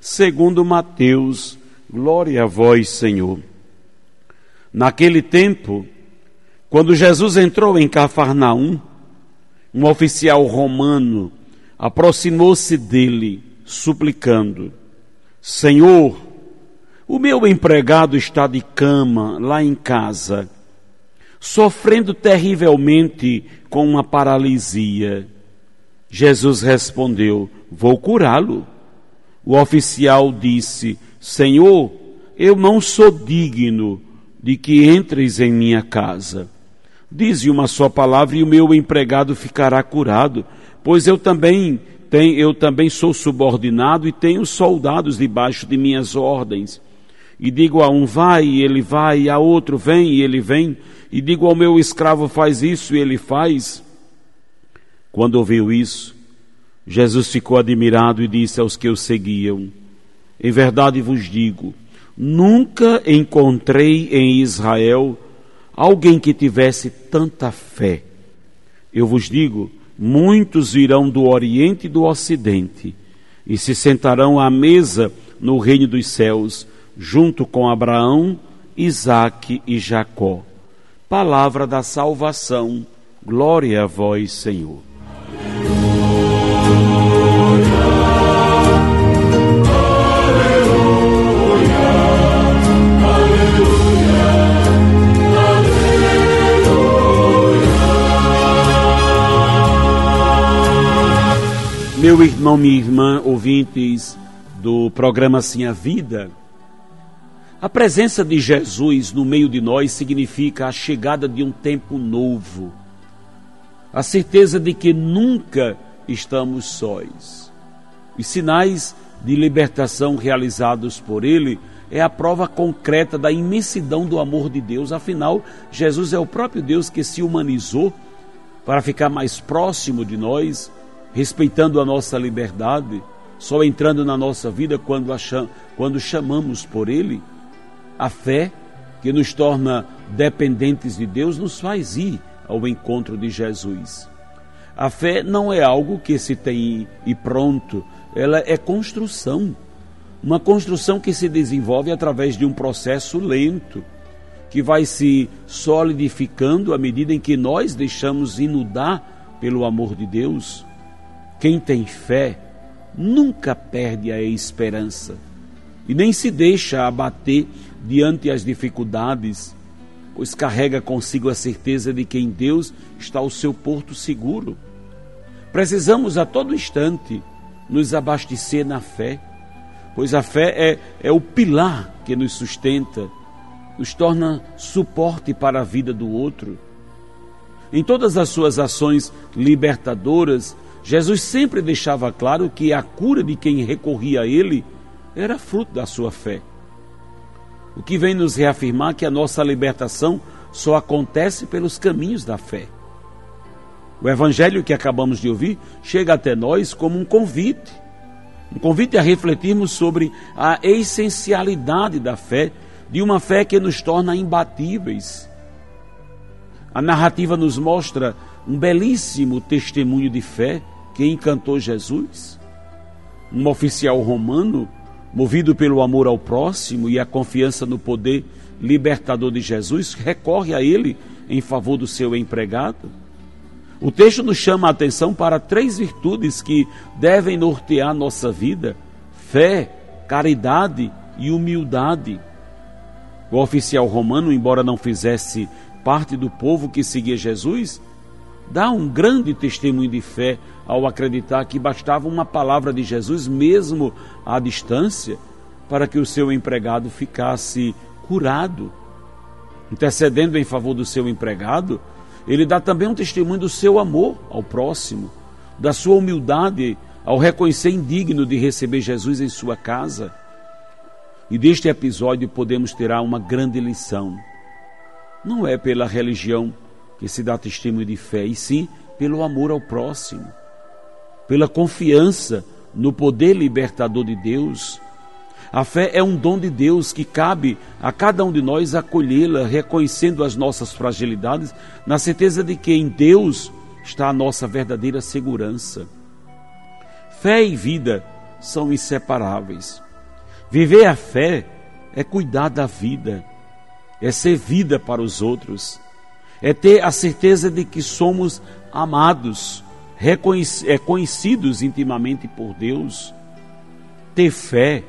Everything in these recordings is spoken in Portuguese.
segundo Mateus. Glória a vós, Senhor. Naquele tempo, quando Jesus entrou em Cafarnaum, um oficial romano aproximou-se dele, suplicando: Senhor, o meu empregado está de cama lá em casa sofrendo terrivelmente com uma paralisia. Jesus respondeu: Vou curá-lo. O oficial disse: Senhor, eu não sou digno de que entres em minha casa. Dize uma só palavra e o meu empregado ficará curado, pois eu também tenho, eu também sou subordinado e tenho soldados debaixo de minhas ordens. E digo a um vai e ele vai, e a outro vem e ele vem, e digo ao meu escravo faz isso e ele faz. Quando ouviu isso, Jesus ficou admirado e disse aos que o seguiam: Em verdade vos digo, nunca encontrei em Israel alguém que tivesse tanta fé. Eu vos digo, muitos virão do Oriente e do Ocidente e se sentarão à mesa no reino dos céus, junto com Abraão, Isaque e Jacó palavra da salvação. Glória a vós, Senhor. Meu irmão, minha irmã, ouvintes do programa Sim a Vida, a presença de Jesus no meio de nós significa a chegada de um tempo novo, a certeza de que nunca estamos sós. Os sinais de libertação realizados por Ele é a prova concreta da imensidão do amor de Deus. Afinal, Jesus é o próprio Deus que se humanizou para ficar mais próximo de nós, respeitando a nossa liberdade, só entrando na nossa vida quando, acham, quando chamamos por Ele. A fé, que nos torna dependentes de Deus, nos faz ir ao encontro de Jesus. A fé não é algo que se tem e pronto, ela é construção. Uma construção que se desenvolve através de um processo lento, que vai se solidificando à medida em que nós deixamos inundar pelo amor de Deus. Quem tem fé nunca perde a esperança e nem se deixa abater diante as dificuldades, pois carrega consigo a certeza de que em Deus está o seu porto seguro. Precisamos a todo instante nos abastecer na fé, pois a fé é, é o pilar que nos sustenta, nos torna suporte para a vida do outro. Em todas as suas ações libertadoras, Jesus sempre deixava claro que a cura de quem recorria a Ele era fruto da sua fé. O que vem nos reafirmar que a nossa libertação só acontece pelos caminhos da fé. O evangelho que acabamos de ouvir chega até nós como um convite. Um convite a refletirmos sobre a essencialidade da fé, de uma fé que nos torna imbatíveis. A narrativa nos mostra um belíssimo testemunho de fé que encantou Jesus. Um oficial romano movido pelo amor ao próximo e a confiança no poder libertador de Jesus, recorre a ele em favor do seu empregado. O texto nos chama a atenção para três virtudes que devem nortear nossa vida: fé, caridade e humildade. O oficial romano, embora não fizesse parte do povo que seguia Jesus, dá um grande testemunho de fé ao acreditar que bastava uma palavra de Jesus, mesmo à distância, para que o seu empregado ficasse curado. Intercedendo em favor do seu empregado, ele dá também um testemunho do seu amor ao próximo, da sua humildade ao reconhecer indigno de receber Jesus em sua casa. E deste episódio podemos tirar uma grande lição. Não é pela religião que se dá testemunho de fé, e sim pelo amor ao próximo, pela confiança no poder libertador de Deus. A fé é um dom de Deus que cabe a cada um de nós acolhê-la, reconhecendo as nossas fragilidades, na certeza de que em Deus está a nossa verdadeira segurança. Fé e vida são inseparáveis. Viver a fé é cuidar da vida, é ser vida para os outros, é ter a certeza de que somos amados, é conhecidos intimamente por Deus. Ter fé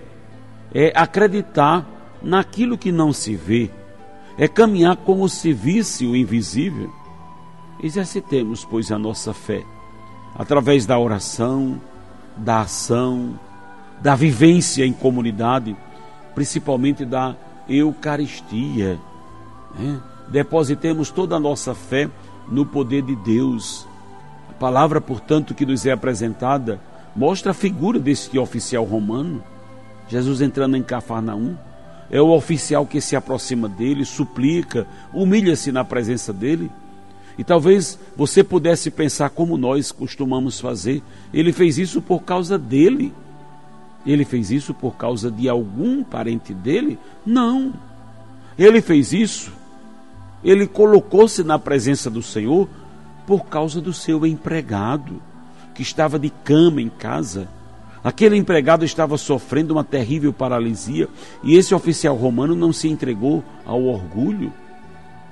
é acreditar naquilo que não se vê, é caminhar como se visse o invisível. Exercitemos, pois, a nossa fé através da oração, da ação, da vivência em comunidade, principalmente da Eucaristia. Né? Depositemos toda a nossa fé no poder de Deus. A palavra, portanto, que nos é apresentada mostra a figura deste oficial romano. Jesus entrando em Cafarnaum, é o oficial que se aproxima dele, suplica, humilha-se na presença dele. E talvez você pudesse pensar como nós costumamos fazer. Ele fez isso por causa dele. Ele fez isso por causa de algum parente dele? Não. Ele fez isso. Ele colocou-se na presença do Senhor por causa do seu empregado, que estava de cama em casa. Aquele empregado estava sofrendo uma terrível paralisia e esse oficial romano não se entregou ao orgulho.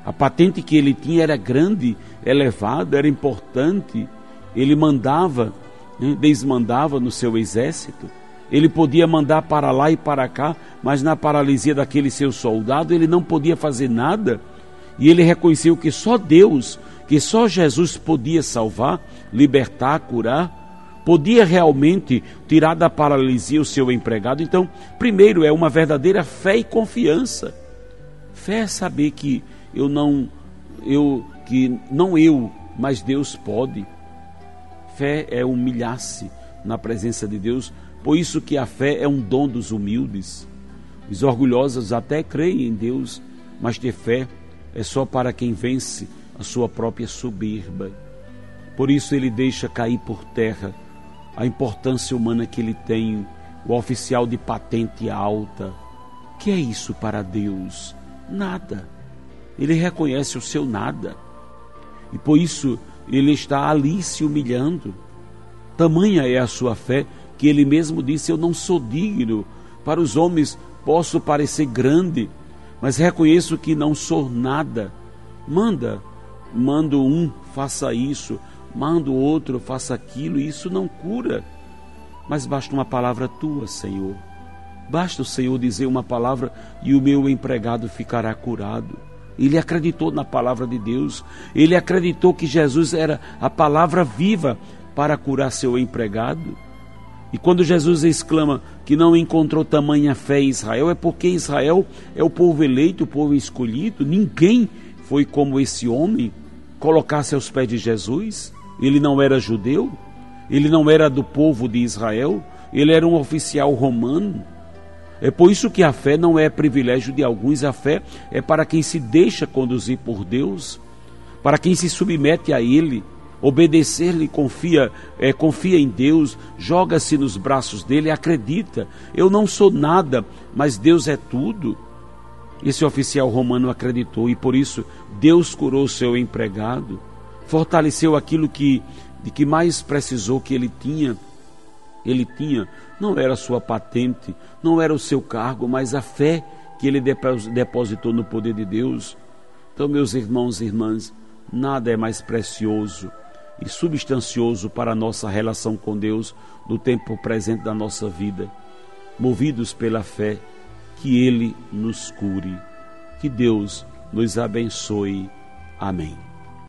A patente que ele tinha era grande, elevada, era importante. Ele mandava, né, desmandava no seu exército. Ele podia mandar para lá e para cá, mas na paralisia daquele seu soldado ele não podia fazer nada. E ele reconheceu que só Deus, que só Jesus podia salvar, libertar, curar, podia realmente tirar da paralisia o seu empregado. Então, primeiro é uma verdadeira fé e confiança. Fé é saber que eu não eu que não eu, mas Deus pode. Fé é humilhar-se na presença de Deus por isso que a fé é um dom dos humildes. Os orgulhosos até creem em Deus, mas ter fé é só para quem vence a sua própria soberba. Por isso ele deixa cair por terra a importância humana que ele tem, o oficial de patente alta. Que é isso para Deus? Nada. Ele reconhece o seu nada. E por isso ele está ali se humilhando. Tamanha é a sua fé que ele mesmo disse: Eu não sou digno. Para os homens posso parecer grande, mas reconheço que não sou nada. Manda, mando um, faça isso, mando outro, faça aquilo, e isso não cura. Mas basta uma palavra tua, Senhor. Basta o Senhor dizer uma palavra e o meu empregado ficará curado. Ele acreditou na palavra de Deus, ele acreditou que Jesus era a palavra viva para curar seu empregado. E quando Jesus exclama que não encontrou tamanha fé em Israel, é porque Israel é o povo eleito, o povo escolhido. Ninguém foi como esse homem colocar-se aos pés de Jesus. Ele não era judeu, ele não era do povo de Israel, ele era um oficial romano. É por isso que a fé não é privilégio de alguns, a fé é para quem se deixa conduzir por Deus, para quem se submete a Ele obedecer-lhe, confia, é, confia em Deus, joga-se nos braços dele, acredita. Eu não sou nada, mas Deus é tudo. Esse oficial romano acreditou e por isso Deus curou seu empregado, fortaleceu aquilo que de que mais precisou que ele tinha. Ele tinha não era sua patente, não era o seu cargo, mas a fé que ele depositou no poder de Deus. Então, meus irmãos e irmãs, nada é mais precioso e substancioso para a nossa relação com Deus no tempo presente da nossa vida. Movidos pela fé, que Ele nos cure. Que Deus nos abençoe. Amém.